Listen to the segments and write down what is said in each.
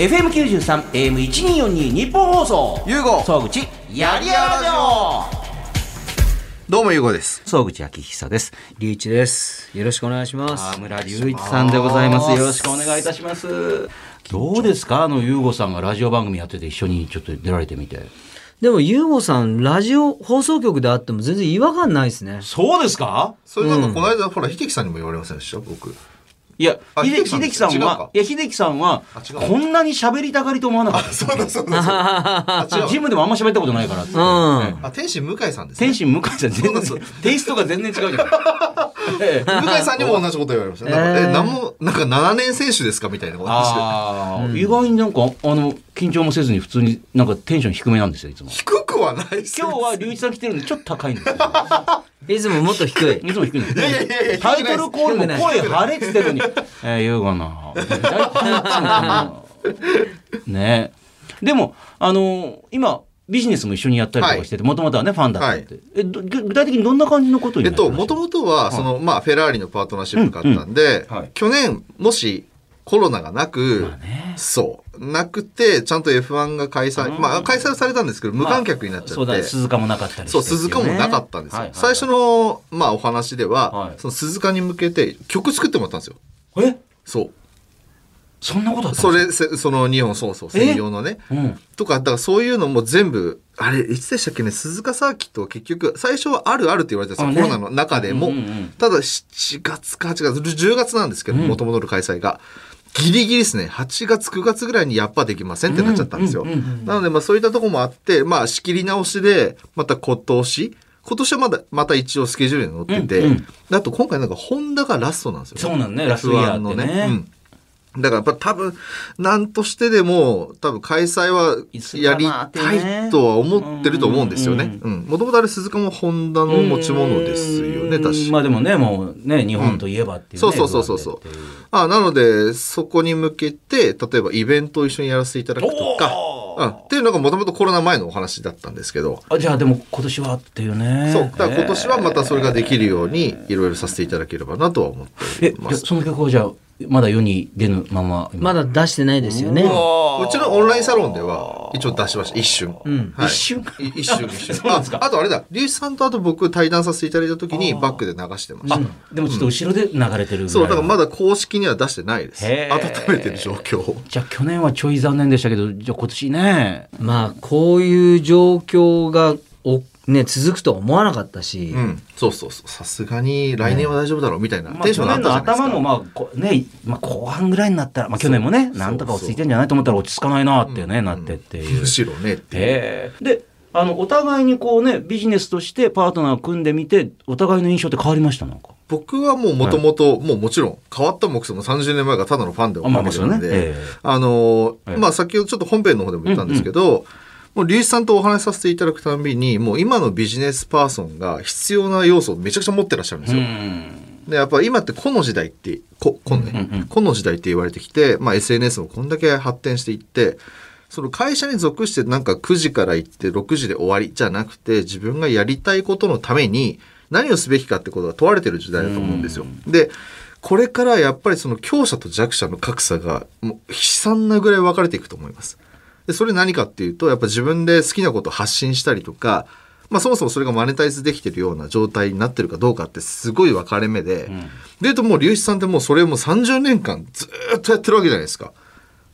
FM93、AM1242 日本放送。ゆうご総口、やりやらじょどうもゆうごです。総口昭久です。リーチです。よろしくお願いします。河村隆一さんでございます。よろしくお願いいたします。どうですか？あの、ゆうごさんがラジオ番組やってて一緒にちょっと出られてみて。でも、ゆうごさん、ラジオ放送局であっても全然違和感ないですね。そうですか？それなんかこの間、ほら、秀樹さんにも言われませんでした？僕。いや、あ秀樹さんはいや、秀樹さんはこんなに喋りたがりと思わなかった。そうだそうだ。ジムでもあんま喋ったことないから。うんええあ、天心向井さんですね。天心向井さん全然そうテイストが全然違うじゃん。ええ向井さんにも同じこと言われました。なんか、えなんも、なんか7年選手ですかみたいなこと話して。ああ、意外になんか、あの、緊張もせずに普通になんかテンション低めなんですよ、いつも。低くはない今日は隆一さん来てるんでちょっと高いんですよ。いつももっと低い。いつも低いんですいやい。やいやいやタイトルコールも声張れっつってるのに。えー、言うかな。大体でも、あの今、ビジネスも一緒にやったりとかしてて、もともとはね、ファンだったって。えど具体的にどんな感じのことにえっと、なってましたもともとは、その、まあ、フェラーリのパートナーシップがあったんで去年、もし、コロナがなくそう、なくて、ちゃんと F1 が開催、まあ、開催はされたんですけど、無観客になっちゃそうだ、って、鈴鹿もなかったりしてそう、鈴鹿もなかったんですよ。はいはい最初の、まあ、お話では、はいその鈴鹿に向けて曲作ってもらったんですよ。え？そう。そんなことあったそれ、せその2本、そうそう、専用のね。かうん。とか、だからそういうのも全部、あれ、いつでしたっけね、鈴鹿サーキットは結局、最初はあるあるって言われてたんですよ、あねコロナの中でも。うんうんうんただ、7月か8月、10月なんですけど、うんもともとの開催が。ギリギリですね、8月、9月ぐらいにやっぱできませんってなっちゃったんですよ。うんうんうんなので、まあそういったところもあって、まあ仕切り直しで、また今年、今年はまだ、また一応スケジュールに載ってて、うんうんであと今回なんかホンダがラストなんですよ、そうなんねラストイヤーってね。F1 のうんだからやっぱ多分、なんとしてでも、多分開催はやりたねいとは思ってると思うんですよね。ううん。もともとあれ鈴鹿もホンダの持ち物ですよね、うん確かまあでもね、もうね、日本といえばっていうね。そうそうそうそうそう F1 でっていあなので、そこに向けて、例えばイベントを一緒にやらせていただくとか、うん、っていうのがもともとコロナ前のお話だったんですけど、あじゃあでも今年はっていうね。そう。だから今年はまたそれができるように、いろいろさせていただければなとは思ってえ、おります。じゃあその曲はじゃあ、まだ世に出ぬまま。まだ出してないですよね。うちのオンラインサロンでは一応出しました。一瞬。んはい一瞬？い一瞬一瞬。ああとあれだ、リュウジさんとあと僕対談させていただいた時にバックで流してました。あ、でもちょっと後ろで流れてる。そう、だからまだ公式には出してないです。へー温めてる状況。じゃあ去年はちょい残念でしたけど、じゃあ今年ね。まあ、こういう状況がお、ね、続くとは思わなかったし、うん。そうそうそう。さすがに来年は大丈夫だろうみたいなまあ、テンションがあったじゃないですか。の頭の、まあ、こね、まあ、後半ぐらいになったら、まあ、去年もね、なんとか落ち着いてんじゃないと思ったら落ち着かないなってね、なってっていう。むしろねっていう。へえ。で、あの、お互いにこうね、ビジネスとしてパートナーを組んでみて、お互いの印象って変わりました？なんか。僕はもうもともと、もうもちろん変わったもくそも30年前からただのファンでおあまあまあかげなんで、あのまあ先ほどちょっと本編の方でも言ったんですけど、もう龍一さんとお話しさせていただくたびに、もう今のビジネスパーソンが必要な要素をめちゃくちゃ持ってらっしゃるんですよ。ん。で、やっぱ今って個の時代って、個、個ね、うんうん個の時代って言われてきて、まあ SNS もこんだけ発展していって、その会社に属してなんか9時から行って6時で終わりじゃなくて、自分がやりたいことのために何をすべきかってことが問われてる時代だと思うんですよ。で、これからやっぱりその強者と弱者の格差がもう悲惨なぐらい分かれていくと思います。で、それ何かっていうと、やっぱ自分で好きなことを発信したりとか、まあそもそもそれがマネタイズできてるような状態になってるかどうかってすごい分かれ目で、で言うともう龍一さんってもうそれをもう30年間ずーっとやってるわけじゃないですか。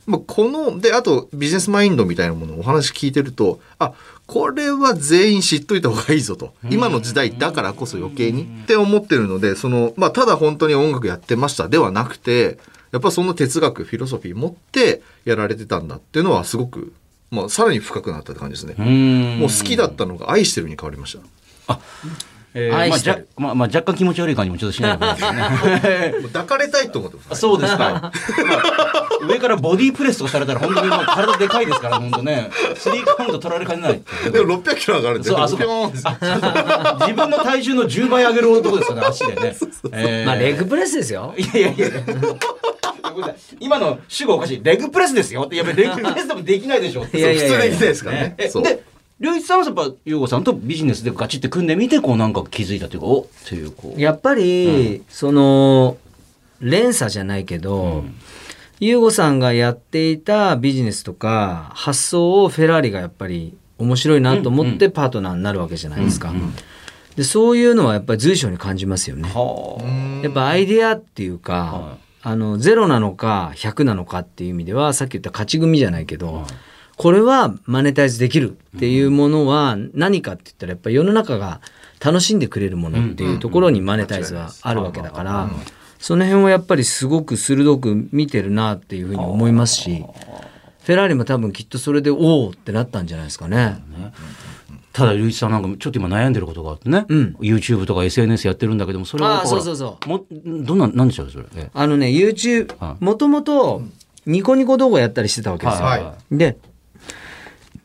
まあ、この、で、あとビジネスマインドみたいなものをお話聞いてると、あ、これは全員知っといた方がいいぞと。今の時代だからこそ余計にって思ってるので、その、まあ、ただ本当に音楽やってましたではなくて、やっぱその哲学、フィロソフィー持ってやられてたんだっていうのはすごく、まあ、さらに深くなったって感じですね。んもう好きだったのが愛してるに変わりました。えーまあ、じゃまあ、まあ、若干気持ち悪い感じもちょっとしないですよね。抱かれたいと思ってます。そうですか。まあ上からボディープレスとかされたら本当にもう体でかいですから、本当ね。スリーカウント取られかねない。でも600キロ上がるんで、そうあそう自分の体重の10倍上げる男ですよね、足でね。えーまあ、レッグプレスですよ。いやいやいや。今の主語おかしい。レッグプレスですよって。やべ、レッグプレスでもできないでしょって。いやいやいや普通できないですからね。で、良一さんはやっぱ、ゆうごさんとビジネスでガチって組んでみて、こうなんか気づいたというか、おっていう、こう。やっぱり、その、連鎖じゃないけど、ユーゴさんがやっていたビジネスとか発想をフェラーリがやっぱり面白いなと思ってパートナーになるわけじゃないですか。でそういうのはやっぱり随所に感じますよね。はやっぱアイデアっていうか、はあのゼロなのか100なのかっていう意味ではさっき言った勝ち組じゃないけど、これはマネタイズできるっていうものは何かって言ったらやっぱり世の中が楽しんでくれるものっていうところにマネタイズはあるわけだから、その辺はやっぱりすごく鋭く見てるなっていうふうに思いますし。フェラーリも多分きっとそれでおおってなったんじゃないですかね。ただ隆一さんなんかちょっと今悩んでることがあってね、うん YouTube とか SNS やってるんだけどもそれはそうそうそもどんななんでしょうそれ、えあのね YouTube はいもともとニコニコ動画やったりしてたわけですよ。はいはで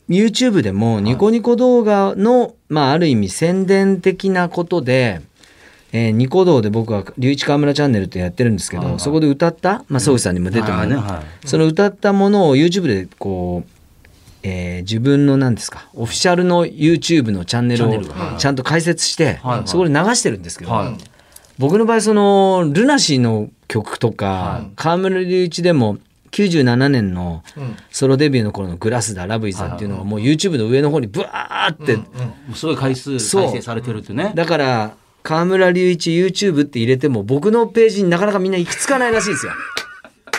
YouTube でもニコニコ動画の、まあ、ある意味宣伝的なことで、えーニコ動で僕は「龍一河村チャンネル」ってやってるんですけど、そこで歌った、まあ、総口さんにも出てもらう。ね、はいはいはい。その歌ったものを YouTube でこう、えー自分の何ですかオフィシャルの YouTube のチャンネルをちゃんと解説して、はいはい。そこで流してるんですけど、はい。僕の場合そのルナシーの曲とか、河村隆一でも97年のソロデビューの頃の「グラスだラブイズだ」っていうのがもう YouTube の上の方にブワーって、もうすごい回数再生されてるってね。だから河村隆一 YouTube って入れても僕のページになかなかみんな行き着かないらしいですよ。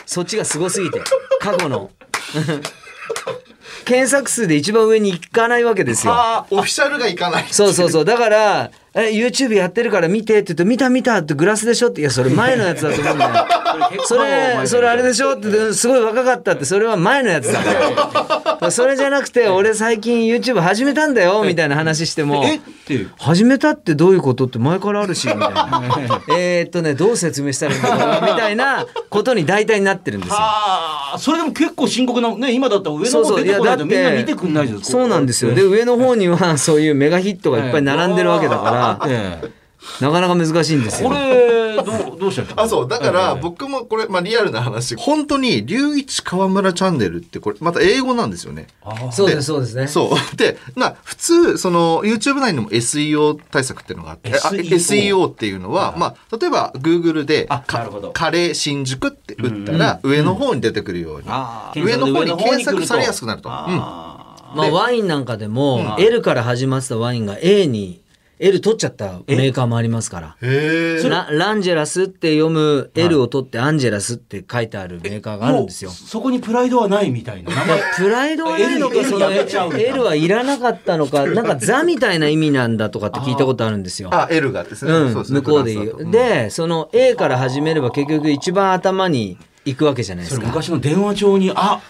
そっちがすごすぎて過去の。検索数で一番上に行かないわけですよ。あオフィシャルがいかないそうそうそう。だから、え、YouTube やってるから見てって言うと、見た見たってグラスでしょって、いや、それ前のやつだと思うんだよ。それ、それあれでしょって、すごい若かったって、それは前のやつだから。それじゃなくて、俺最近 YouTube 始めたんだよ、みたいな話しても。えっていう始めたってどういうことって前からあるし、みたいな。えーっとね、どう説明したらいいんだろうなみたいなことに大体なってるんですよ。ああそれでも結構深刻なね今だったら上の方そうそう出てこないやだってみんな見てくんないじゃんそうなんですよ。で、上の方にはそういうメガヒットがいっぱい並んでるわけだから、ええなかなか難しいんですよ。これどうどうしたらいいあそうだからええ。僕もこれ、まあ、リアルな話。本当に「龍一河村チャンネル」ってこれまた英語なんですよね。そうです、そうですね。そう。でまあ普通その YouTube 内にも SEO 対策っていうのがあってあ SEO っていうのは、まあ、例えば Google であかなるほど。カレー新宿って打ったら上の方に出てくるように、あー。上の方に上の方に検索されやすくなると。うん。あまあ、ワインなんかでも、L から始まってたワインが A に L 取っちゃったメーカーもありますから。ラランジェラスって読む L を取ってアンジェラスって書いてあるメーカーがあるんですよ。そこにプライドはないみたいな名前プライドはないのか、L その L はいらなかったのか、なんかザみたいな意味なんだとかって聞いたことあるんですよ。あ、L がですね。うん、向こうで言う。で、その A から始めれば結局一番頭に行くわけじゃないでそすか。れ昔の電話帳にあ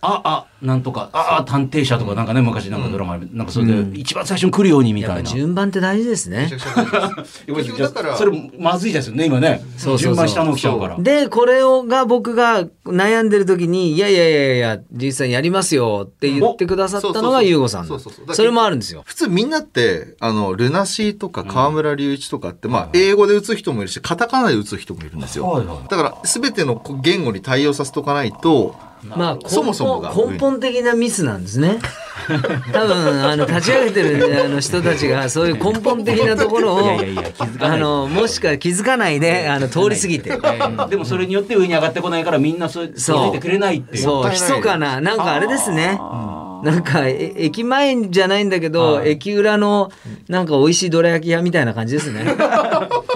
ああなんとかああ探偵者とかなんかね昔なんかドラマなんかそれで一番最初に来るようにみたぱいな。順番って大事ですね。だから。それまずいですよね今ね。順番下の来ちゃうから。で、これをが僕が悩んでる時に、いやいやいやいや、実際やりますよって言ってくださったのがおユーゴさん。だそれもあるんですよ。普通みんなって、あの、ルナシーとか河村隆一とかって、まあ、英語で打つ人もいるし、カタカナで打つ人もいるんですよ。はいはいだから、すべての言語に対応させとかないと、まあ、根そもそもが。本根本的なミスなんですね。多分、あの、立ち上げてるあの人たちが、そういう根本的なところを、あの、もしか気づかないで、あの、通り過ぎて。でもそれによって上に上がってこないからみんなそう気そう。づいてくれないっていう。そう、密かな、なんかあれですね。なんか、え駅前じゃないんだけど、駅裏の、なんか美味しいどら焼き屋みたいな感じですね。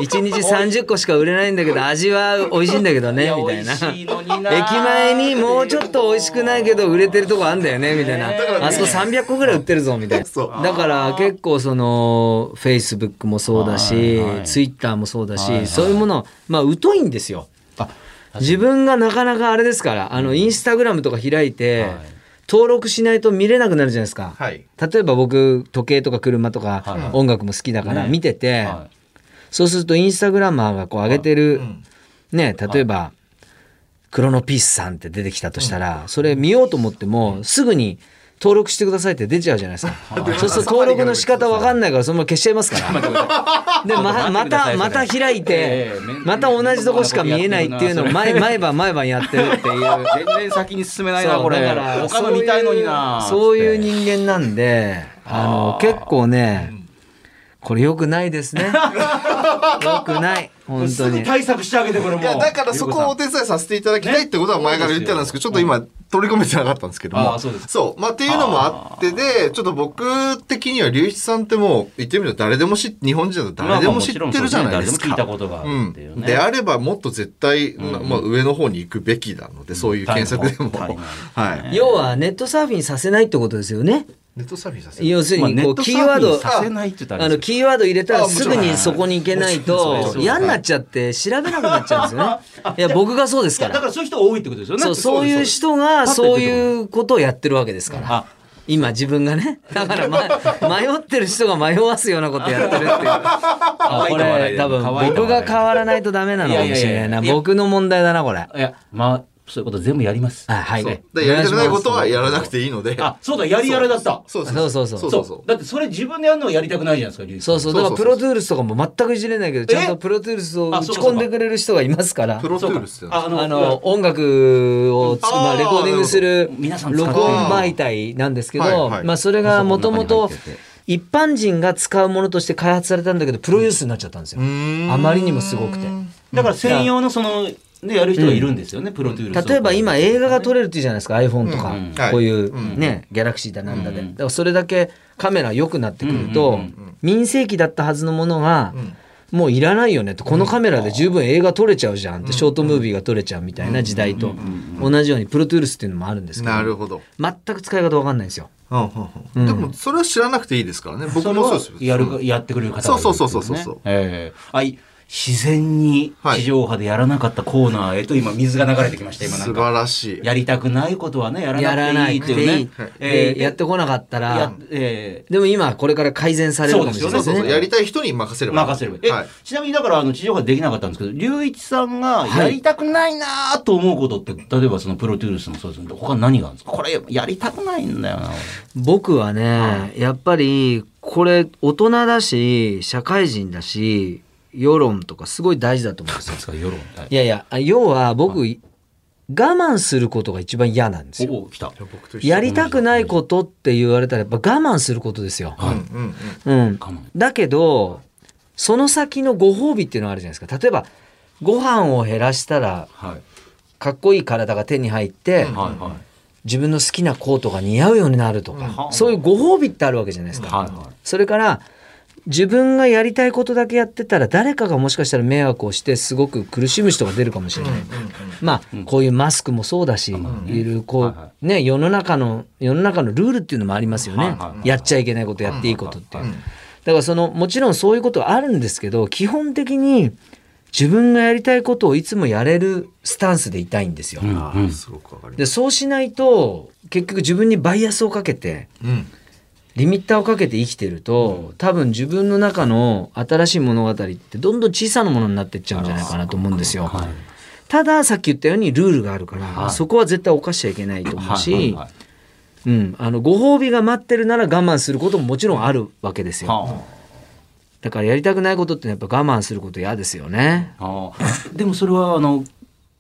1日30個しか売れないんだけど、味は美味しいんだけどね、みたいな。駅前にもうちょっと美味しくないけど売れてるとこあんだよねみたいな、あそこ300個ぐらい売ってるぞみたいな。だから結構そのフェイスブックもそうだし、ツイッターもそうだし、そういうものまあ疎いんですよ。自分がなかなかあれですからあのインスタグラムとか開いて、はい登録しないと見れなくなるじゃないですか、はい。例えば僕時計とか車とかはい。音楽も好きだからね。見てて、はそうするとインスタグラマーがこう上げてる、うん。ね例えば、クロノピースさんって出てきたとしたら、それ見ようと思っても、すぐに登録してくださいって出ちゃうじゃないですか。そうすると登録の仕方わかんないから、そのまま消しちゃいますから。で、ままた、また開いてええ、また同じとこしか見えないっていうのを毎毎晩毎晩やってるっていう。全然先に進めないなそうこれだから他の見たいのになそういうそういうつって人間なんであの結構ねこれ良くないですね。良くない。本当に。すぐ対策してあげてこれもういや、だからそこをお手伝いさせていただきたいってことは前から言ってたんですけど、ちょっと今取り込めてなかったんですけども。あそうですそう。まあっていうのもあってで、ちょっと僕的には龍一さんってもう言ってみると誰でも知っ日本人だと誰でも知ってるじゃないですか。まあまあもちろんそうですね誰でも聞いたことがあるっていうねん。であればもっと絶対、まあ上の方に行くべきなので、そういう検索でも。はい。要はネットサーフィンさせないってことですよね。ネットサーフィンさせる。要するにこうキーワード、させないって言ったらあのキーワード入れたらすぐにそこに行けないと嫌になっちゃって調べなくなっちゃうんですよね。いや僕がそうですか。いやだかららそういう人が多いってことですよねそうそういう人がそういうことをやってるわけですから。あ今自分がね。だから、ま、迷ってる人が迷わすようなことやってるっていう。あこれ多分僕が変わらないとダメなのかもしれないな。僕の問題だな、これ。いやまあそういうこと全部やります。あはい。やりたくないことはやらなくていいので。あそうだやりやれだった。そうそうそう。そうそうだってそれ自分でやるのはやりたくないじゃないですかそうそう。だからプロトゥールスとかも全くいじれないけど、ちゃんとプロトゥールスを打ち込んでくれる人がいますから。プ。ロトゥールスってあのあの、音楽をまあ、レコーディングする録音媒体なんですけど、まあ、それがもともと一般人が使うものとして開発されたんだけど、プロユースになっちゃったんですよ。あまりにもすごくて。だから専用のそのでやる人がいるんですよね、プロトゥールスを例えば今映画が撮れるっていうじゃないですか iPhone とか、こういうね、ギャラクシーだなんだで、だからそれだけカメラ良くなってくると、うんうん民生機だったはずのものが、もういらないよねと。このカメラで十分映画撮れちゃうじゃんって、ショートムービーが撮れちゃうみたいな時代と同じようにプロトゥールスっていうのもあるんですけどなるほど。全く使い方わかんないんですよ。でもそれは知らなくていいですからね。僕もそうですよ。やるやってくれる方がいるっていそうそうそうそうそう。ねええ。あい自然に地上波でやらなかったコーナーへと今水が流れてきました今なん素か晴らしい。やりたくないことはねややららなくていいっていうね。えでやってこなかったらや、えでも今これから改善されるかもしれないですね。そう。やりたい人に任せれば。任せればえ、はい。ちなみにだからあの地上波できなかったんですけど龍一さんがやりたくないなと思うことって、例えばそのプロデュースもそうですけど他に何があるんですか？これやりたくないんだよな僕はね、やっぱりこれ大人だし社会人だし世論とかすごい大事だと思うんですよ。世論いやいや要は僕、我慢することが一番嫌なんですよ。やりたくないことって言われたらやっぱ我慢することですよ。はい。うんうんうん、我慢。だけどその先のご褒美っていうのがあるじゃないですか。例えばご飯を減らしたらはい。かっこいい体が手に入って、はいはい。自分の好きなコートが似合うようになるとか、うん。そういうご褒美ってあるわけじゃないですか。はいはい。それから自分がやりたいことだけやってたら誰かがもしかしたら迷惑をしてすごく苦しむ人が出るかもしれない。まあこういうマスクもそうだし、いるこうね世の中の世の中のルールっていうのもありますよねやっちゃいけないことやっていいことっていう。だからそのもちろんそういうことはあるんですけど基本的に自分がやりたいことをいつもやれるスタンスでいたいんですよ。でそうしないと結局自分にバイアスをかけてす。うん。リミッターをかけて生きてると多分自分の中の新しい物語ってどんどん小さなものになっていっちゃうんじゃないかなと思うんですよ。はい。たださっき言ったようにルールがあるから、はい。そこは絶対犯しちゃいけないと思うし、うん、あのご褒美が待ってるなら我慢することももちろんあるわけですよ。はだからやりたくないことってやっぱ我慢すること嫌ですよね。あ。でもそれはあの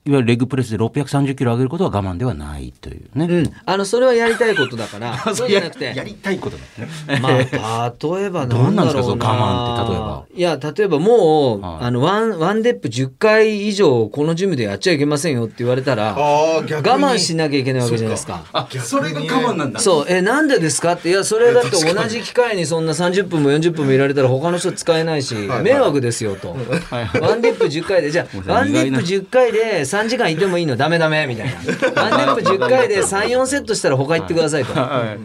いわゆるレッグプレスで630キロ上げることは我慢ではないというね。うん、あのそれはやりたいことだから。そうじゃなくて。やりたいことだね。まあ、例えばどんなんですかだろうその我慢って例えば。いや、例えばもう、はい。あの、ワン、ワンデップ10回以上このジムでやっちゃいけませんよって言われたら、我ああ、我慢しなきゃいけないわけじゃないですか。あそれが我慢なんだ。そう、え、なんでですかって、いや、それだって同じ機械にそんな30分も40分もいられたら他の人使えないし、迷惑ですよと。ワンデップ10回で、じゃあ、ワンデップ10回で3時間いてもいいのダメダメみたいな。ワンデップ10回で3、4セットしたら他行ってくださいと。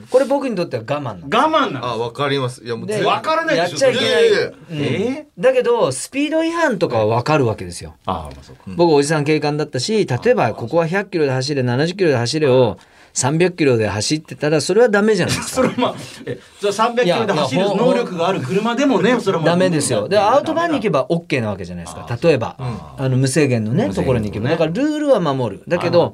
これ僕にとっては我慢なの。我慢なの。あ、わかります。いや、もうで全部わからないでしょやっちゃいけないえだけどスピード違反とかは分かるわけですよ。ああまあそうか。僕おじさん警官だったし例えばここは100キロで走れ70キロで走れを300キロで走ってたらそれはダメじゃないですか。それはまあえそれ300キロで走る能力がある車でもねそれはもうダメですよ。でアウトバーンに行けば OK なわけじゃないですか。例えばあの無制限のねところに行けばねだからルールは守る。だけど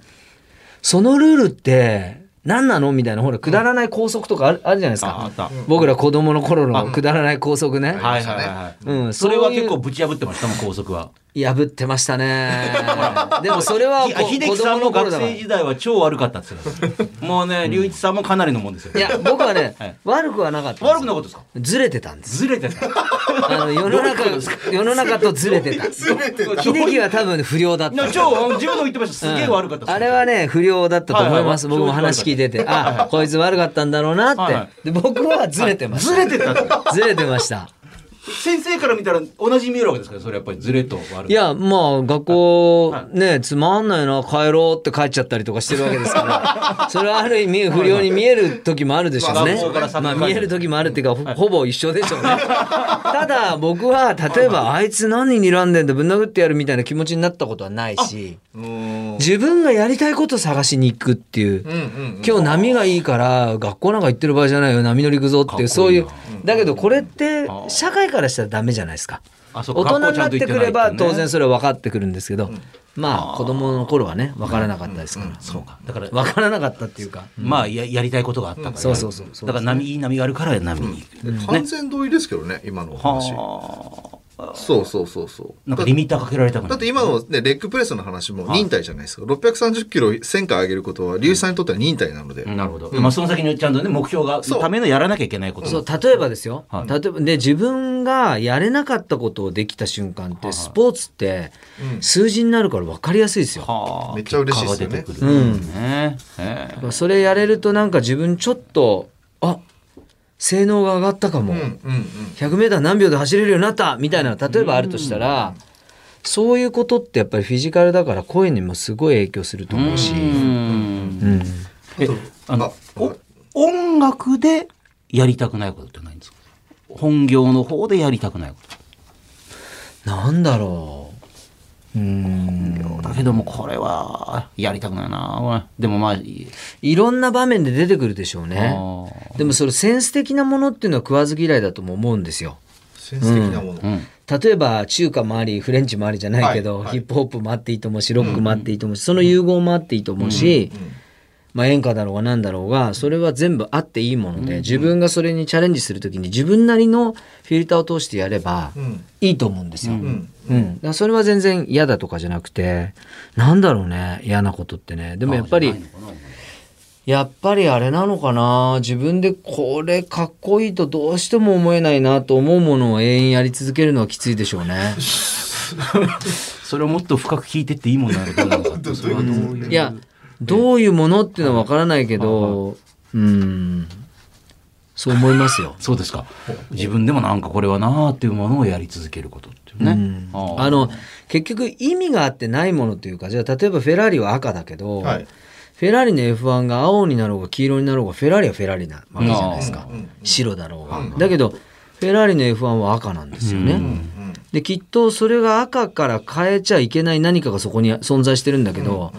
そのルールって何なのみたいなほらくだらない校則とかあるあるじゃないですか。僕ら子供の頃のくだらない校則ね。はいはいはいはい。うんそれは結構ぶち破ってましたもん高速は。破ってましたね。でもそれは秀子樹さんも。学生時代は超悪かったっつってたもうね隆一さんもかなりのもんですよ。いや、僕はね、はい。悪くはなかった。悪くなかったですか？ずれてたんです。ずれてた。あの 世の中、世の中とずれてた。ずれてた。秀樹は多分不良だった。超自分でも言ってました。すげえ悪かったあれはね不良だったと思います、僕も話聞いててあこいつ悪かったんだろうなって、僕はずれてました。ずれてた。ずれてました先生から見たら同じに見えるわけですか？らそれやっぱりずれと悪いやまあ学校はねつまんないな帰ろうって帰っちゃったりとかしてるわけですから。それはある意味不良に見える時もあるでしょうね。まあ見える時もあるっていうかほほぼ一緒でしょうね。ただ僕は例えばあいつ何睨んでんだぶん殴ってやるみたいな気持ちになったことはないしうん。自分がやりたいことを探しに行くっていううんうん今日波がいいから学校なんか行ってる場合じゃないよ波乗り行くぞっていうそういうだけどこれってあ社会からしたらダメじゃないですか。大人になってくれば当然それは分かってくるんですけどまあ子供の頃はね分からなかったですから。そうか。だから分からなかったっていうか。まあややりたいことがあったから、そうそうそうそう。だから波いい波があるから波に行く、完全同意ですけどね今のお話。はそうそうそうそう。あなんかリミッターかけられたくないだって今の、ね、レッグプレスの話も忍耐じゃないですか、630キロ1000回上げることは龍一さんにとっては忍耐なので、なるほど、まあその先にちゃんとね目標がそう。ためのやらなきゃいけないことそう例えばですよ、はい。例えばで自分がやれなかったことをできた瞬間ってスポーツって数字になるから分かりやすいですよ。はあ。めっちゃ嬉しいですよね。うん。ねそれやれるとなんか自分ちょっとあ性能が上がったかも、うんうんうん、100m 何秒で走れるようになったみたいなの例えばあるとしたら、そういうことってやっぱりフィジカルだから声にもすごい影響すると思うし、うん。うん。えあの音楽でやりたくないことってないんですか？本業の方でやりたくないこと。なんだろううん。だけどもこれはやりたくないな。でもまあいろんな場面で出てくるでしょうね。あでもそれセンス的なものっていうのは食わず嫌いだとも思うんですよ。センス的なもの、ーうん。例えば中華もありフレンチもありじゃないけど、はいはい。ヒップホップもあっていいと思うしロックもあっていいと思うし、その融合もあっていいと思うし、まあ、演歌だろうが何だろうがそれは全部あっていいもので、自分がそれにチャレンジする時に自分なりのフィルターを通してやればうん。いいと思うんですよ。ううん。んだからそれは全然嫌だとかじゃなくてなんだろうね嫌なことってね。でもやっぱりやっぱりあれなのかな。自分でこれかっこいいとどうしても思えないなと思うものを永遠やり続けるのはきついでしょうね。それをもっと深く聞いてっていいものなのかどうなのかってそれはどういういやどういうものっていうのはわからないけどうん。そう思いますよ。そうですか。自分でもなんかこれはなあっていうものをやり続けることっていうね、うん。ああの結局意味があってないものというかじゃあ例えばフェラーリは赤だけど、はい。フェラーリの F1 が青になろうが黄色になろうがフェラーリはフェラーリなわけじゃないですか、うんうん白だろうが、だけどフェラーリの F1 は赤なんですよね、できっとそれが赤から変えちゃいけない何かがそこに存在してるんだけど、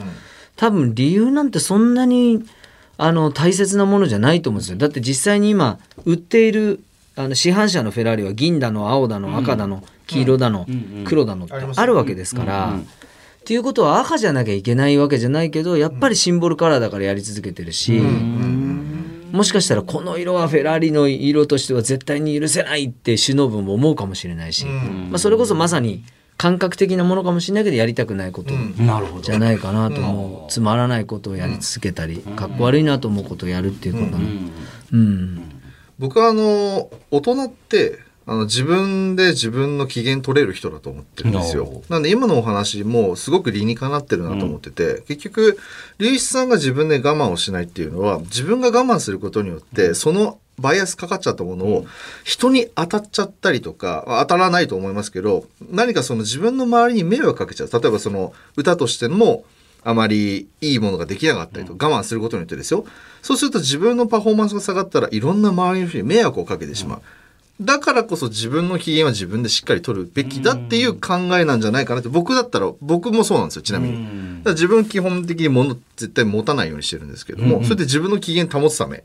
多分理由なんてそんなにあの大切なものじゃないと思うんですよ。だって実際に今売っているあの市販車のフェラーリは銀だの青だの赤だの黄色だの黒だのってあるわけですから。っていうことは赤じゃなきゃいけないわけじゃないけどやっぱりシンボルカラーだからやり続けてるし、もしかしたらこの色はフェラーリの色としては絶対に許せないって首脳部も思うかもしれないし、まあ、それこそまさに感覚的なものかもしれないけどやりたくないことなるほど。じゃないかなと思う、つまらないことをやり続けたり、かっこ悪いなと思うことをやるっていうことな。のうん。僕はあの大人ってあの自分で自分の機嫌取れる人だと思ってるんですよ。なんで今のお話もすごく理にかなってるなと思ってて、結局龍一さんが自分で我慢をしないっていうのは自分が我慢することによってそのバイアスかかっちゃったものを人に当たっちゃったりとか当たらないと思いますけど何かその自分の周りに迷惑かけちゃう。例えばその歌としてもあまりいいものができなかったりと我慢することによってですよ。そうすると自分のパフォーマンスが下がったらいろんな周りの人に迷惑をかけてしまう。だからこそ自分の機嫌は自分でしっかり取るべきだっていう考えなんじゃないかなって僕だったら僕もそうなんですよちなみに。だから自分基本的に物絶対持たないようにしてるんですけども、それで自分の機嫌保つため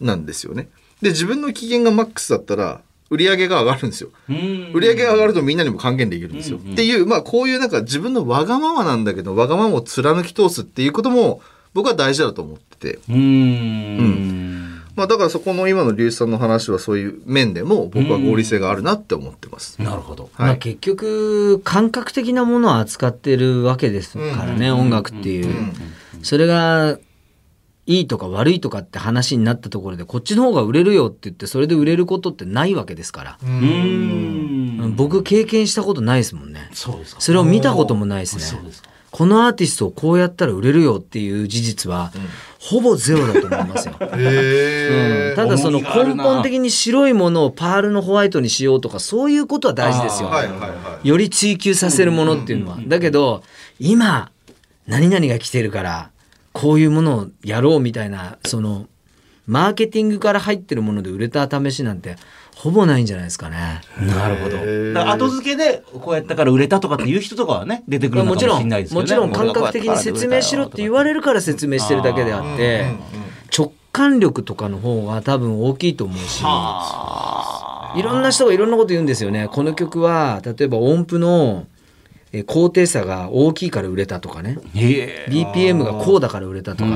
なんですよね。で自分の機嫌がマックスだったら売り上げが上がるんですよ。うん売り上げが上がるとみんなにも還元できるんですよ。っていうまあこういうなんか自分のわがままなんだけどわがままを貫き通すっていうことも僕は大事だと思ってて。うんまあだからそこの今の龍一さんの話はそういう面でも僕は合理性があるなって思ってます。なるほど。はい。まあ、結局感覚的なものを扱ってるわけですからね、音楽っていう、それがいいとか悪いとかって話になったところでこっちの方が売れるよって言ってそれで売れることってないわけですから、うーん。僕経験したことないですもんね。そうですか。それを見たこともないですね。そうですか。このアーティストをこうやったら売れるよっていう事実は、ほぼゼロだと思いますよ。へうんただその根本的に白いものをパールのホワイトにしようとかそういうことは大事ですよ。はいはいはい。より追求させるものっていうのは。だけど今何々が来てるからこういうものをやろうみたいなそのマーケティングから入ってるもので売れた試しなんてほぼないんじゃないですかね。なるほど。だから後付けでこうやったから売れたとかっていう人とかはね出てくるのかもしもちろんれないですよね。もちろん感覚的に説明しろって言われるから説明してるだけであって直感力とかの方が多分大きいと思うし。いろんな人がいろんなこと言うんですよね。この曲は例えば音符のえー高低差が大きいから売れたとかね。BPM がこうだから売れたとか、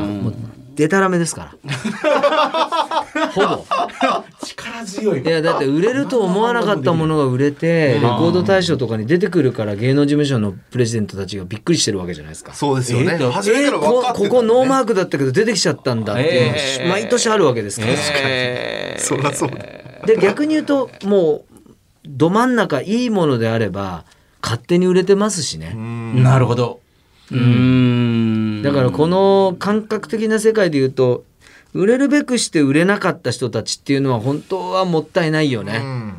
もうデタラメですから。ほぼ。力強いい。やだって売れると思わなかったものが売れてレコード大賞とかに出てくるから芸能事務所のプレジデントたちがびっくりしてるわけじゃないですか。そうですよね。えー初めから分こかってたここノーマークだったけど出てきちゃったんだっていうのがえー毎年あるわけですから。そりゃそうだ。で逆に言うともうど真ん中いいものであれば勝手に売れてますしね。なるほど。うーん。だからこの感覚的な世界で言うと売れるべくして売れなかった人たちっていうのは本当はもったいないよね。うん。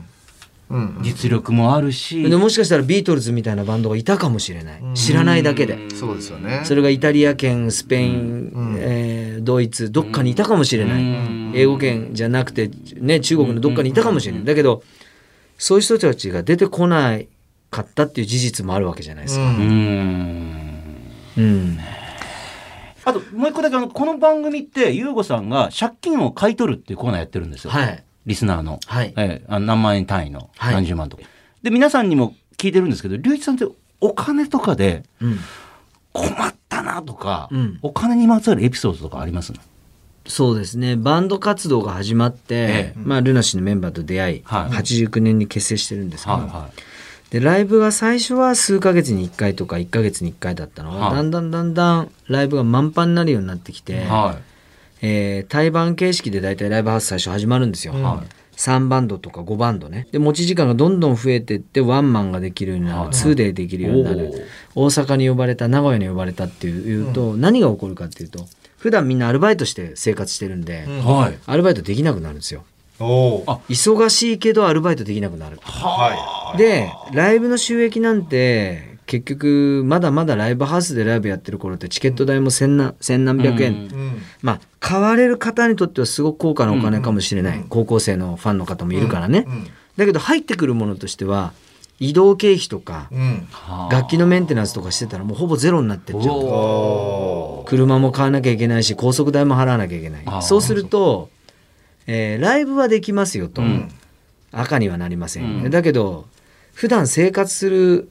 うん。実力もあるし。でもしかしたらビートルズみたいなバンドがいたかもしれない知らないだけでそうですよね。それがイタリア圏スペイン、えードイツどっかにいたかもしれない英語圏じゃなくて、ね、中国のどっかにいたかもしれないだけどそういう人たちが出てこないかったっていう事実もあるわけじゃないですか。うーん。うん。あともう一個だけあのこの番組って優吾さんが借金を買い取るっていうコーナーやってるんですよ。はい。リスナーの。はい。ええ。あの何万円単位の。はい。何十万と。か。で皆さんにも聞いてるんですけど龍一さんってお金とかでうん。困ったなとか、うん。お金にまつわるエピソードとかありますそうですね。バンド活動が始まって、ええ。まあ、ルナシーのメンバーと出会い、はい。89年に結成してるんですけど、はいはでライブが最初は数ヶ月に1回とか1ヶ月に1回だったのが、はい。だんだんだんだんライブが満帆になるようになってきて、い。はえー対バン形式で大体ライブハウス最初始まるんですよ、はい。3バンドとか5バンドね。で持ち時間がどんどん増えてってワンマンができるようになる、はい。ツーデーできるようになる。大阪に呼ばれた名古屋に呼ばれたっていうと、何が起こるかっていうと普段みんなアルバイトして生活してるんで、い。はい。アルバイトできなくなるんですよ忙しいけどアルバイトできなくなる。はでライブの収益なんて結局まだまだライブハウスでライブやってる頃ってチケット代も千何千何百円、うん。い。うん。まあ買われる方にとってはすごく高価なお金かもしれない、高校生のファンの方もいるからね、うん。だけど入ってくるものとしては移動経費とか楽器のメンテナンスとかしてたらもうほぼゼロになってっちゃう。お車も買わなきゃいけないし高速代も払わなきゃいけない。そうすると、えーライブはできますよと、うん赤にはなりません、うんだけど普段生活する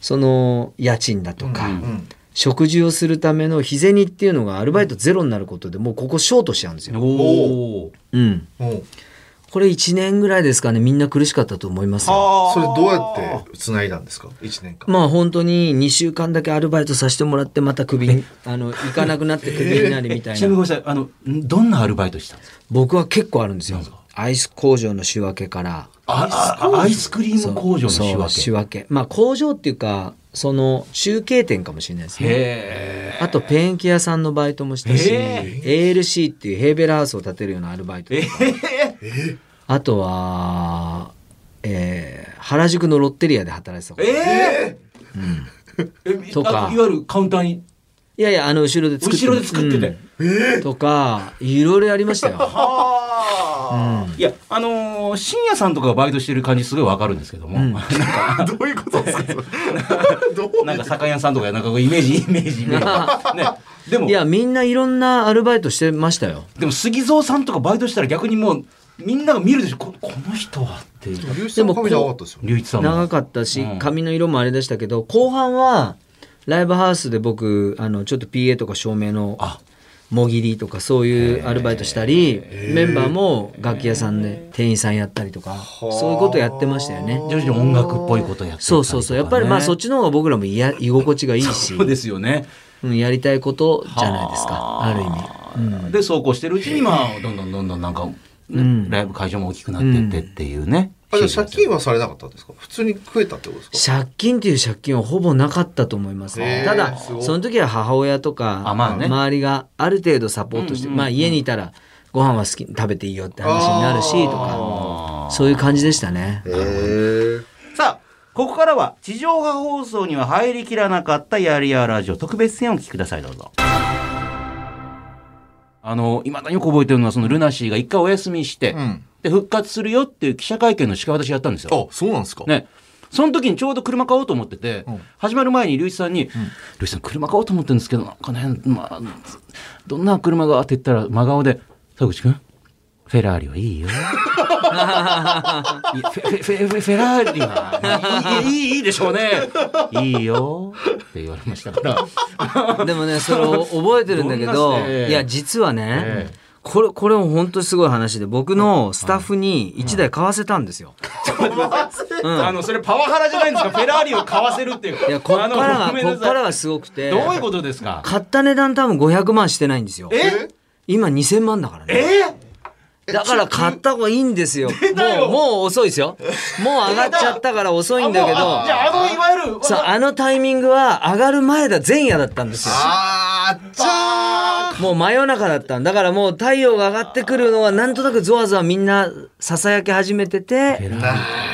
その家賃だとか、うんうん。食事をするための日銭っていうのがアルバイトゼロになることでもうここショートしちゃうんですよ。うん。これ1年ぐらいですかねみんな苦しかったと思いますよ。それどうやって繋いだんですか？一年間。まあ本当に2週間だけアルバイトさせてもらってまたクビにあの行かなくなってクビになりみたいなちなみにごめんなさい。あのんどんなアルバイトしたんですか？僕は結構あるんですよアイス工場の仕分けからアイスクリーム工場の仕分け。仕分けまあ工場っていうかその中継店かもしれないですねへあとペンキ屋さんのバイトもしたしへ ALC っていうヘーベルハウスを建てるようなアルバイトとえ。かあとは、えー原宿のロッテリアで働いてたこと。ええ。えとか。あいわゆるカウンターに？いやいやあの後ろで作って後ろで作ってて。うん。とかいろいろやりましたよ。いやあのー深夜さんとかがバイトしてる感じすごいわかるんですけども、なんかどういうことですか？なんか酒屋さんとかなんかイメージイメージイメージ。ね。でも。いやみんないろんなアルバイトしてましたよ。でも杉蔵さんとかバイトしたら逆にもうみんなが見るでしょ。ここの人はって。いう龍一さんの髪長かったですよ。長かったしうん。髪の色もあれでしたけど後半はライブハウスで僕あのちょっと PA とか照明のあ。もぎりとかそういうアルバイトしたりメンバーも楽器屋さんで店員さんやったりとかそういうことやってましたよね。徐々に音楽っぽいことやってたりとかね。そうそうそう。やっぱりまあそっちの方が僕らもいや居心地がいいし。そうですよね。うんやりたいことじゃないですか。ある意味。うん。でそうこうしてるうちにまあどんどんどんどんなんか、ねライブ会場も大きくなってってっていうね。あじゃあ借金はされなかったんですか？普通に増えたってことですか？借金っていう借金はほぼなかったと思います。へーただその時は母親とか、あまあね。周りがある程度サポートして、まあ家にいたらご飯は好き食べていいよって話になるしとかそういう感じでしたね。さあここからは地上波放送には入りきらなかったやりやラジオ特別編をお聞きください。どうぞ。あのいまだによく覚えてるのはそのルナシーが一回お休みして、んで復活するよっていう記者会見の司会を私やったんですよ。あそうなんですか？ね。その時にちょうど車買おうと思ってて、始まる前に隆一さんに「隆一さん車買おうと思ってるんですけどなんかね、まあ、どんな車が?」って言ったら真顔で「田口君フェラーリはいいよ」フェフェフェフェフェラーリは。いいいいでしょうね。いいよって言われました。からでもねそれを覚えてるんだけどいや実はね、ええ。これこれも本当にすごい話で僕のスタッフに1台買わせたんですよ。あのそれパワハラじゃないんですか？フェラーリを買わせるっていう。いやこっからあがこっからがすごくて。どういうことですか？買った値段多分500万してないんですよ。え？今2000万だからね。え？だから買った方がいいんですよ。もう、もう遅いですよ。もう上がっちゃったから遅いんだけど、あじゃああのいわゆるそう、あのタイミングは上がる前だ、前夜だったんですよ。あーじゃあもう真夜中だったんだ。からもう太陽が上がってくるのはなんとなくゾワゾワみんな囁き始めてて、な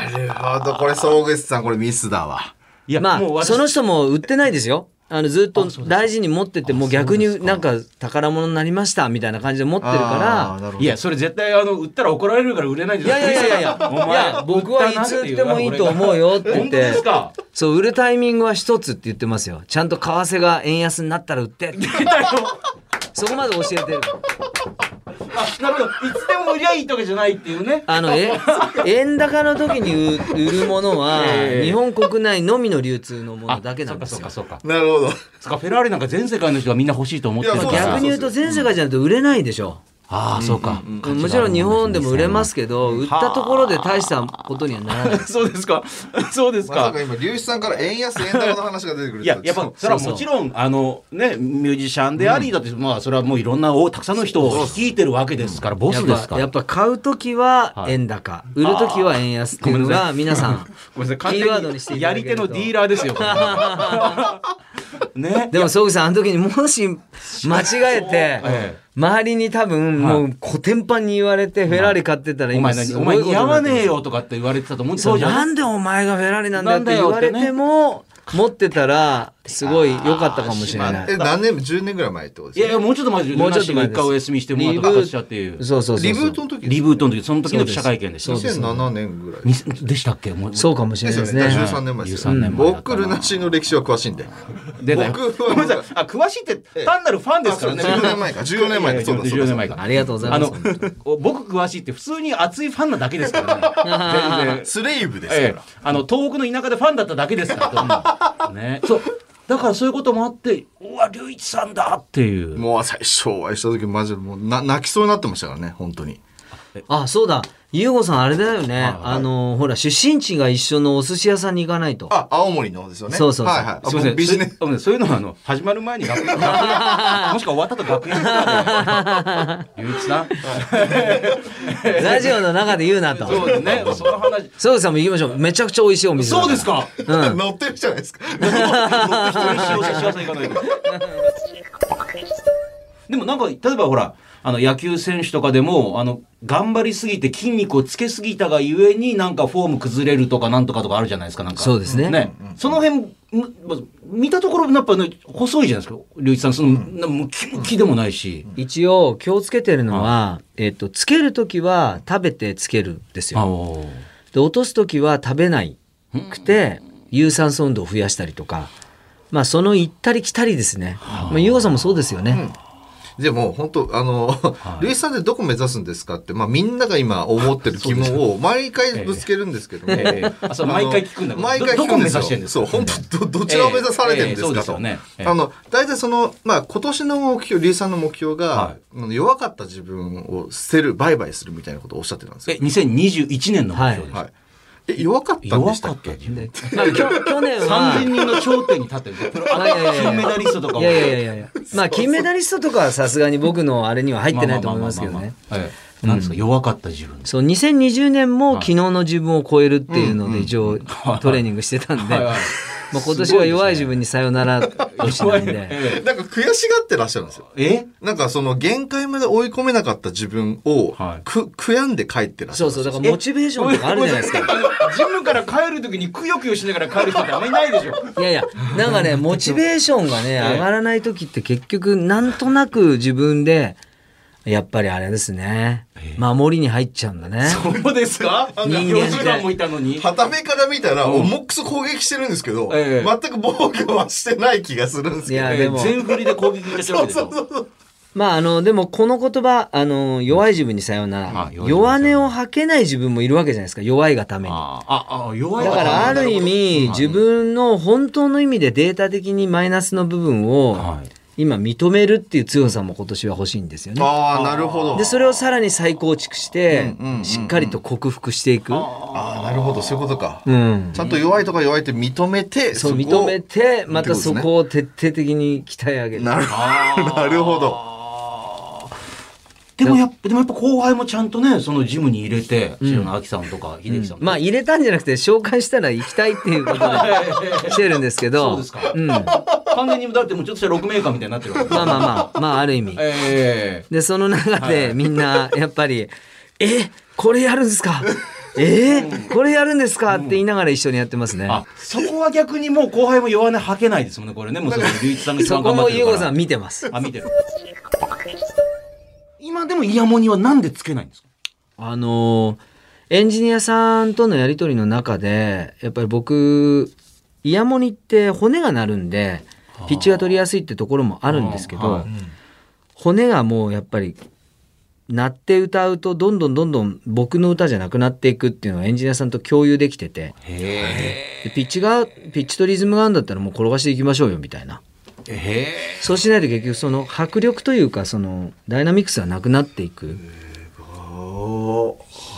るほど。これ総口さんこれミスだわ。いやまあ、その人も売ってないですよ。あのずっと大事に持っててもう逆になんか宝物になりましたみたいな感じで持ってるかなるほどいやそれ絶対あの売ったら怒られるから売れないんじゃないらいやいやいやいや。お前いや僕はいつ売ってもいいと思うよって言って。すかそう売るタイミングは一つって言ってますよ。ちゃんと為替が円安になったら売ってって そこまで教えてる。あなるほどいつでも売りゃいいってわけじゃないっていうね。あのえ円高の時に売売るものはええ。日本国内のみの流通のものだけなんですよ。そっかそっかそっか。なるほど。そっかフェラーリなんか全世界の人がみんな欲しいと思ってる逆に言うと全世界じゃないと売れないでしょ、ああそうか。もちろん日本でも売れますけど売ったところで大したことにはならない。そうですか。そうですか。まさか今龍一さんから円安円高の話が出てくるいややっぱそれはもちろんあのねミュージシャンでありだってまあそれはもういろんなおたくさんの人を率いてるわけですからボスですから。ぱやっぱ買う時ははい。円高、売る時は円安っていうのが皆さん ごめんなさい。完キーワードにしてやり手のディーラーですよ ね。でも総口さんあの時にもし間違えてえ周りに多分もうコテンパンに言われてフェラーリ買ってたらお今お前似合わねえよとかって言われてたと思うんですよ。なんでお前がフェラーリなんだよって言われても持ってたらすごい良かったかもしれない。え何年10年ぐらい前ってことですか？いやいやもうちょっと前でもうちょっと前です。一回お休みしてもう後復活したっていう。そうそうそうリブートの時リブートの時その時の記者会見でした。そうです2007年ぐらい。にでしたっけ？もう。そうかもしれないですね。よねだから13年前です。よ13年前僕ルナシーの歴史は詳しいんで。出たよ僕はあ詳しいって単なるファンですからね。14年前か。14年前だ。そうだそうだ。14年前か。ありがとうございあます。の僕詳しいって普通に熱いファンなだけですからね。全 然スレイブですええ。かあの東北の田舎でファンだっただけですからね。そうだからそういうこともあってうわ龍一さんだっていう。もう最初お会いした時マジでもうな泣きそうになってましたからね本当に。あそうだ。優吾さんあれだよね、はいあのほら出身地が一緒のお寿司屋さんに行かないと。あ青森のですよね。そうそうそう。はいはい。すみません。ビジネス。そうそういうのはあの始まる前に楽屋楽屋もしくは終わったと楽屋とかで龍一さんラジオの中で言うなと。そうですね。その話。そうさんも行きましょう。めちゃくちゃ美味しいお店だそうですか。乗ってるじゃないですか。美味しいお寿司屋さん行かないと。でもなんか例えばほらあの野球選手とかでもあの頑張りすぎて筋肉をつけすぎたがゆえになんかフォーム崩れるとかなんとかとかあるじゃないですかなんか。そうですね。その辺む見たところやっぱね細いじゃないですか龍一さん。その、なムキムキでもないし、一応気をつけてるのは、えっとつける時は食べてつけるんですよ。で落とす時は食べないくて有酸素運動を増やしたりとか。まあその行ったり来たりですね、まあ、優吾さんもそうですよね、でも本当あの、い。ルイさんでどこ目指すんですかって、まあみんなが今思ってる疑問を毎回ぶつけるんですけども、ええ。あそう毎回聞くんだ毎回聞くんですよ。どどこ目指してんですか？そう、本当どどちらを目指されてるんですかと。大体その、まあ今年の目標、ルイさんの目標が、はあの弱かった自分を捨てる、売買するみたいなことをおっしゃってたんですよ。え2021年の目標です、はい。え、弱かったんで弱かしたっけ？った自分まあ、きょ去年は。3000人の頂点に立ってる金メダリストとかもいやいや。いやいやまあ金メダリストとかはさすがに僕のあれには入ってないと思いますけどね。なんですか、弱かった自分そう2020年も昨日の自分を超えるっていうので一応トレーニングしてたんで、はいはいまあ今年は弱い自分にさよなら年なんで。えなんか悔しがってらっしゃるんですよ。え？なんかその限界まで追い込めなかった自分を、はいく悔やんで帰ってらっしゃる。そうそうだからモチベーションとかあるじゃないですか。あのジムから帰るときにくよくよしながら帰る人ってあんまりいないでしょいやいやなんかね モチベーションがねええ上がらない時って結局なんとなく自分でやっぱりあれですね。守りに入っちゃうんだね。そうですか？人間って4時間もいたのに。旗目から見たら、重くそ攻撃してるんですけど、ええ。全く防御はしてない気がするんですけど。えいやでも。全振りで攻撃してるわけですよまああのでもこの言葉あの弱い自分にさようならあ弱音を吐けない自分もいるわけじゃないですか弱いがために。あああ弱い。だからある意味自分の本当の意味でデータ的にマイナスの部分をはい今認めるっていう強さも今年は欲しいんですよね。ああ、なるほど。でそれをさらに再構築してうんうんうんうんしっかりと克服していく。ああ、なるほど、そういうことか。うんちゃんと弱いとか弱いって認めて、そう認めてまたそこを徹底的に鍛え上げる。なるなるほど。でもやっぱでもやっぱ後輩もちゃんとねそのジムに入れて白野亜紀さんとか秀樹さんとか。まあ入れたんじゃなくて紹介したら行きたいっていうことで してるんですけど。そうですか。うん。まあ完全にだってもうちょっとしたロックメーカーみたいになってるわけまあまあ、まあある意味。えで、その中でみんなやっぱり、え、これやるんですか？えこれやるんですか？って言いながら一緒にやってますね。あそこは逆にもう後輩も弱音吐けないですもんねこれね。もうその隆一さんが一そ番頑張ってるから。ごさん見てます。あ見てる今でもイヤモニはなんでつけないんですか？あのーエンジニアさんとのやり取りの中で、やっぱり僕、イヤモニって骨が鳴るんで、ピッチが取りやすいってところもあるんですけど、はい。骨がもうやっぱり鳴って歌うとどんどんどんどん僕の歌じゃなくなっていくっていうのはエンジニアさんと共有できててピッチがピッチとリズムがあるんだったらもう転がしていきましょうよみたいなそうしないと結局その迫力というかそのダイナミクスがなくなっていく。え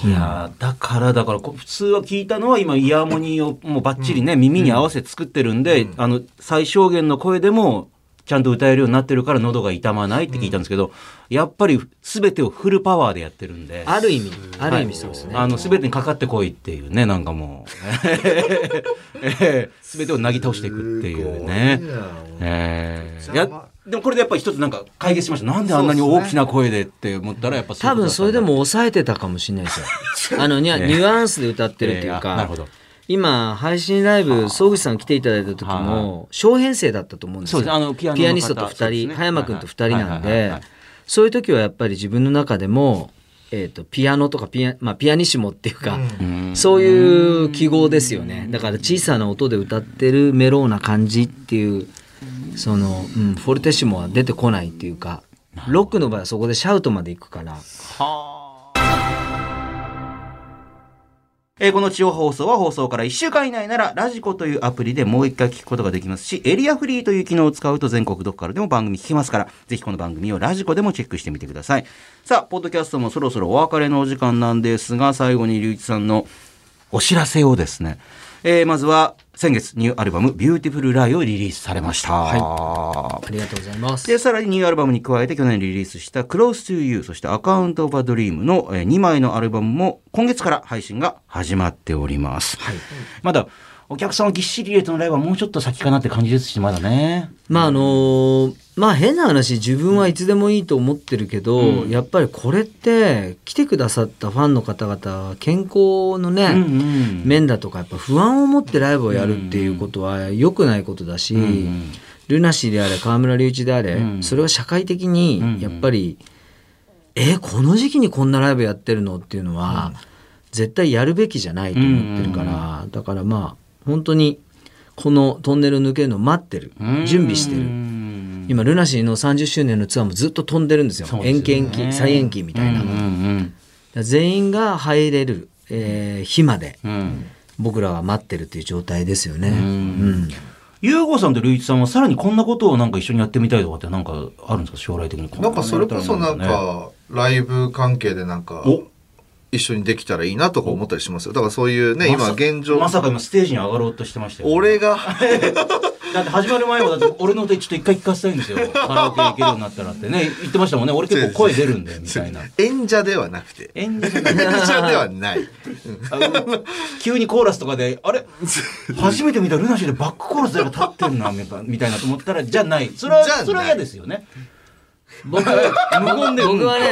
いやーだからだからこ普通は聞いたのは今イヤモニをもうバッチリね、耳に合わせて作ってるんで、あの最小限の声でもちゃんと歌えるようになってるから喉が痛まないって聞いたんですけど、やっぱり全てをフルパワーでやってるんで。ある意味ある意味そうですね、あの全てにかかってこいっていうねなんかもう。え え全てをなぎ倒していくっていうね。えやでもこれでやっぱり一つなんか解決しました。なんであんなに大きな声でって思ったらやっぱ多分それでも抑えてたかもしれないですよ。あのニュ ニュアンスで歌ってるっていうええあなかるほど今配信ライブ総口さん来ていただいた時も小編成だったと思うんですよ。そうですあのピアニストと2人、ね。葉山君と2人なんはいはいはいではい。そういう時はやっぱり自分の中でも、えー、とピアノとかピア,、まあ、ピアニッシモっていうか、うん。そういう記号ですよね。だから小さな音で歌ってるメローな感じっていうその、うん、フォルテッシモは出てこないっていうかロックの場合はそこでシャウトまで行くからえーこの地方放送は放送から1週間以内ならラジコというアプリでもう一回聞くことができますしエリアフリーという機能を使うと全国どこからでも番組聞けますからぜひこの番組をラジコでもチェックしてみてください。さあポッドキャストもそろそろお別れのお時間なんですが最後に隆一さんのお知らせをですね、えーまずは先月ニューアルバム「 Beautiful Lie をリリースされました、ありがとうございます。で、さらにニューアルバムに加えて去年リリースした Close to You、そして Account of a Dream の2枚のアルバムも今月から配信が始まっております。まだお客さんはぎっしり入れてのライブはもうちょっと先かなって感じですし、まだね。まああのーまあ変な話自分はいつでもいいと思ってるけど、うん。やっぱりこれって来てくださったファンの方々は健康のね、うんうん。面だとかやっぱ不安を持ってライブをやるっていうことは良くないことだし、んルナシーであれ河村隆一であれ、うん。それは社会的にやっぱり、えこの時期にこんなライブやってるの？っていうのは、絶対やるべきじゃないと思ってるから、だからまあ本当にこのトンネル抜けるのを待ってる。準備してうる。ん今ルナシーの30周年のツアーもずっと飛んでるんですよ。そうですよね。延期延期再延期みたいな、うんうん全員が入れる、えー日まで僕らは待ってるっていう状態ですよね。ん。うん。ゆうごさんと隆一さんはさらにこんなことをなんか一緒にやってみたいとかってなんかあるんですか？将来的になんかそれこそなんねかライブ関係でなんかお一緒にできたらいいなとか思ったりしますよ。だからそういうね今現状。まさか今ステージに上がろうとしてましたよ。俺が？だって始まる前はだって俺の歌ちょっと一回聞かせたいんですよ。カラオケ行けるようになったらってね。言ってましたもんね。俺結構声出るんでみたいな。演者ではなくて。演者ではない。急にコーラスとかであれ？初めて見たルナシーでバックコーラスで立ってんなみたいなと思ったらじゃない。それはそれは嫌ですよね僕無言で僕はね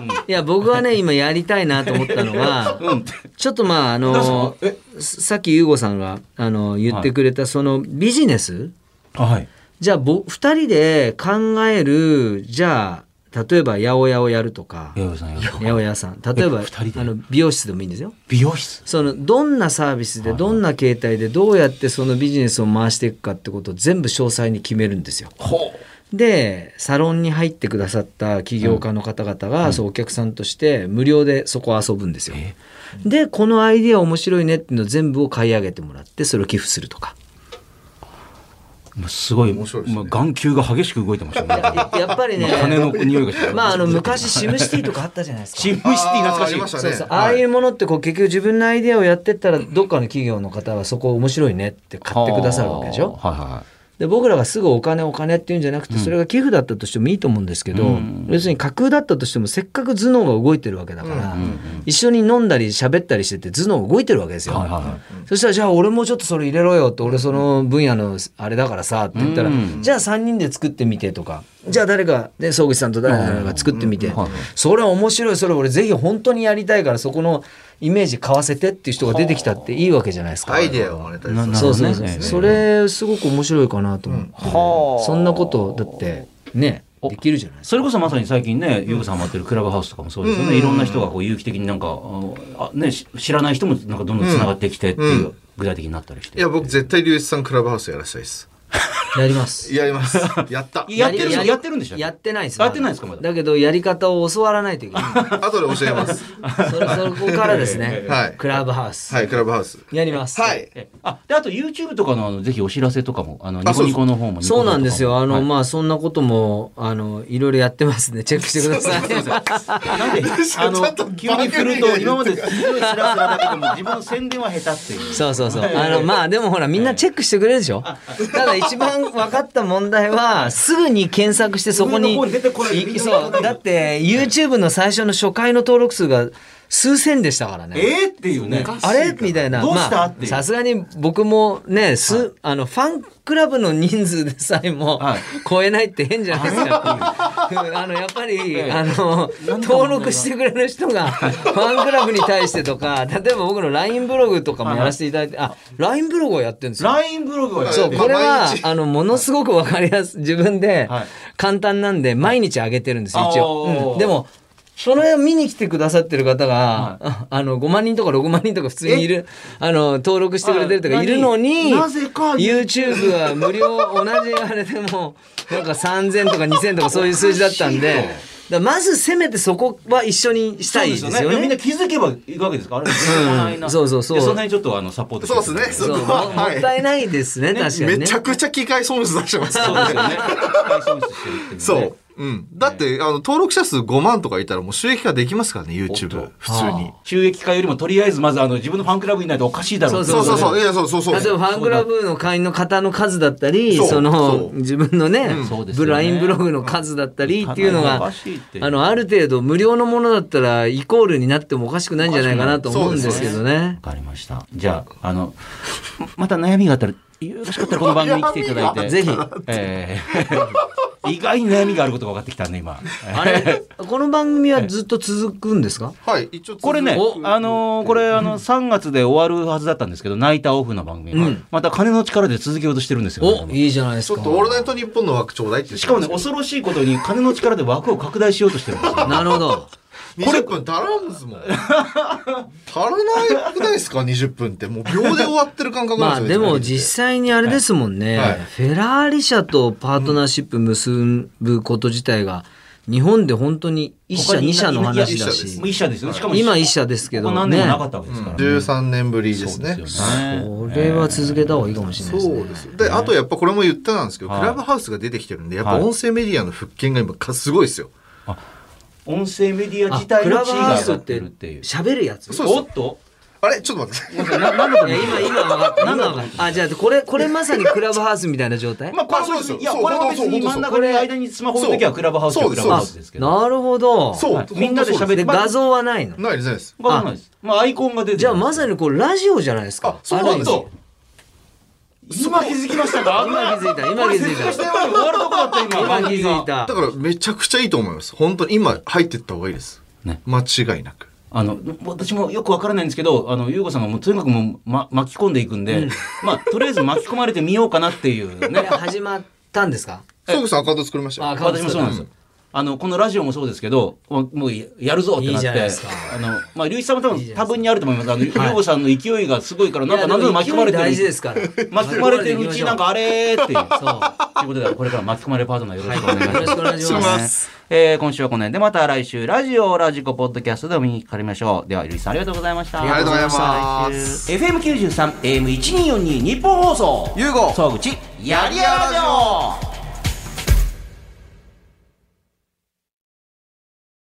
うん。いや僕はね今やりたいなと思ったのがうん。ちょっとまああのえ？さっき優吾さんがあの言ってくれたそのビジネス、あはい。じゃあぼ2人で考えるじゃあ例えば八百屋をやるとか八百屋さん例えばえ二人で？あの美容室でもいいんですよ。美容室？そのどんなサービスでどんな形態でどうやってそのビジネスを回していくかってことを全部詳細に決めるんですよ。ほでサロンに入ってくださった起業家の方々が、そうお客さんとして無料でそこを遊ぶんですよ。えでこのアイディア面白いねっていうのを全部を買い上げてもらってそれを寄付するとか。すごい面白いですね。もう眼球が激しく動いてましたねややっぱりね金の匂いがしてまああの昔シムシティとかあったじゃないですか。シムシティ懐かしい。あーありましたね。そうそう。はいああいうものってこう結局自分のアイデアをやってったらどっかの企業の方はそこ面白いねって買ってくださるわけでしょ。はいはいはいで僕らがすぐお金お金っていうんじゃなくてそれが寄付だったとしてもいいと思うんですけど、うん。要するに架空だったとしてもせっかく頭脳が動いてるわけだから、一緒に飲んだり喋ったりしてて頭脳動いてるわけですよ。はいはいはい。そしたらじゃあ俺もちょっとそれ入れろよって俺その分野のあれだからさって言ったら、うん。じゃあ3人で作ってみてとかじゃあ誰かね総口さんと誰々が作ってみて、それは面白いそれ俺ぜひ本当にやりたいからそこのイメージ買わせてっていう人が出てきたっていいわけじゃないですか。アイデアをマネタイズする。なそうね。それすごく面白いかなと思って、そんなことだってねできるじゃない。それこそまさに最近ね、ゆうこさんもやってるクラブハウスとかもそうですよね。いろんな人がこう有機的になんか、ああね、し知らない人もなんかどんどん繋がってきてっていう、具体的になったりして。いや僕絶対龍一さんクラブハウスやらせたいです やります。やりますやったやってるやってるんでしょやってないですやってないですかまだ？だけどやり方を教わらないといけない。後で教えます それそこからですね。はいクラブハウス。はいクラブハウスやります。はいえあ、で、あと YouTube とかのあの、ぜひお知らせとかも、あの、ニあコニコの方も。そうなんですよ。あの、はいまあ、そんなことも、あの、いろいろやってますんで、チェックしてください。なんで、あの、急に振ると、今まですごいスラスラだけども、自分の宣伝は下手っていう。そうそうそう。あの、まあ、でもほら、みんなチェックしてくれるでしょ？ただ、一番分かった問題は、すぐに検索してそこにそう。だって、YouTube の最初の初回の登録数が数千でしたからね。えーっていうね。あれみたいな。どうした？まあっていう。さすがに僕もね、す、あの、ファンクラブの人数でさえもはい。超えないって変じゃないですか。あの、やっぱり、あの、登録してくれる人が、ファンクラブに対してとか、例えば僕の LINE ブログとかもやらせていただいて、あ、LINE ブログをやってるんですよ。LINE ブログをやってそう、まあこれはあの、ものすごくわかりやすい、自分ではい。簡単なんで、毎日上げてるんですよ、一応。でも、それを見に来てくださってる方が、ああの、5万人とか6万人とか普通にいる、あの、登録してくれてるとかいるのに、なぜか YouTube は無料、同じあれでも、なんか3000とか2000とかそういう数字だったんで、だまずせめてそこは一緒にしたいですよそういやみんなね。気づけばいいわけですから。あれ、うん。そうそうそう。でその辺ちょっとあのサポートしてそうですねそうもそこはもったいないですね、確かにね。めちゃくちゃ機械損失出してますそうですよね。大損失してるっていうね。そう。うん。だって、あの、登録者数5万とかいたらもう収益化できますからね、YouTube と。普通に。収益化よりもとりあえずまずあの自分のファンクラブにないとおかしいだろうそううそううそうう。いや、そうそうそう。例えばファンクラブの会員の方の数だったり、その自分のね、ブラインブログの数だったりっていうのおがあの、ある程度無料のものだったらイコールになってもおかしくないんじゃないかなと思うんですけどね。わかりました。じゃあ、あの、また悩みがあったら、よろしかったらこの番組に来ていただいて。ぜひ。えー意外に悩みがあることが分かってきたね、今。あれ、この番組はずっと続くんですか？はい、一応続く。これねお、あのーこれ、あの、3月で終わるはずだったんですけど、ナイターオフの番組が、うんまた金の力で続けようとしてるんですよ、お、ね。いいじゃないですか。ちょっとオールナイトニッポンの枠ちょうだいって言ってしかもね、恐ろしいことに金の力で枠を拡大しようとしてるんですよ。なるほど。20分足らんですもん。足らないくないですか ?20 分って。もう秒で終わってる感覚まあなんですよ。でも実際にあれですもんね、はいフェラーリ社とパートナーシップ結ぶこと自体が日本で本当に1社他に2社の話だしもう一社ですよね。しかも今1社ですけどここ何年もねなかったわけですから。13年ぶりですね。そうですよね。これは続けた方がいいかもしれないですねそうです。で、あとやっぱこれも言ってたんですけど、はいクラブハウスが出てきてるんで、やっぱはい音声メディアの復権が今かすごいですよ。音声メディアあ自体の地位が上がっててるっていう。喋るやつおっと？あれ？ちょっと待って。ななんでこいや今今分かった今分かったあじゃあこれこれまさにクラブハウスみたいな状態？まあ、これはそうですよいや、これは別に真ん中で間にスマホ置いときはクラブハウスはクラブハウスです。けど。なるほど。そう、はい。みんなで喋ってで画像はないの？ないですないです。わかんないです。まあ、アイコンが出てる。じゃあまさにこれラジオじゃないですか。あそうなんです今気づきましたか？今気づいた今気づいた終わるとこだった今。今気づいただからめちゃくちゃいいと思います。本当に今入ってった方がいいです。ね間違いなく。あの、私もよくわからないんですけど、あの、ゆうごさんがもうとにかくもう、ま、巻き込んでいくんで、まあ、とりあえず巻き込まれてみようかなっていうえね。始まったんですか？ソグさんアカウント作りました私もそうなんですよ。あの、このラジオもそうですけど、もうやるぞってなっいいじゃないてですか、あの、まあ、龍一さんも多分多分にあると思います。あの、ゆうごさんの勢いがすごいから、なんか何度も巻き込まれてる。大事ですから巻き込まれてるうちなんかあれーっていう。そうということで、これから巻き込まれパートナーよろしくお願いします。よろしくお願いしますすえー今週はこの辺で、また来週、ラジオ、ラジコ、ポッドキャストでお見にかかりましょう。では、ゆりさんありがとうございました。ありがとうございましたありがとうございます。FM93、AM1242 日本放送。ゆうご総口、やりやらじょう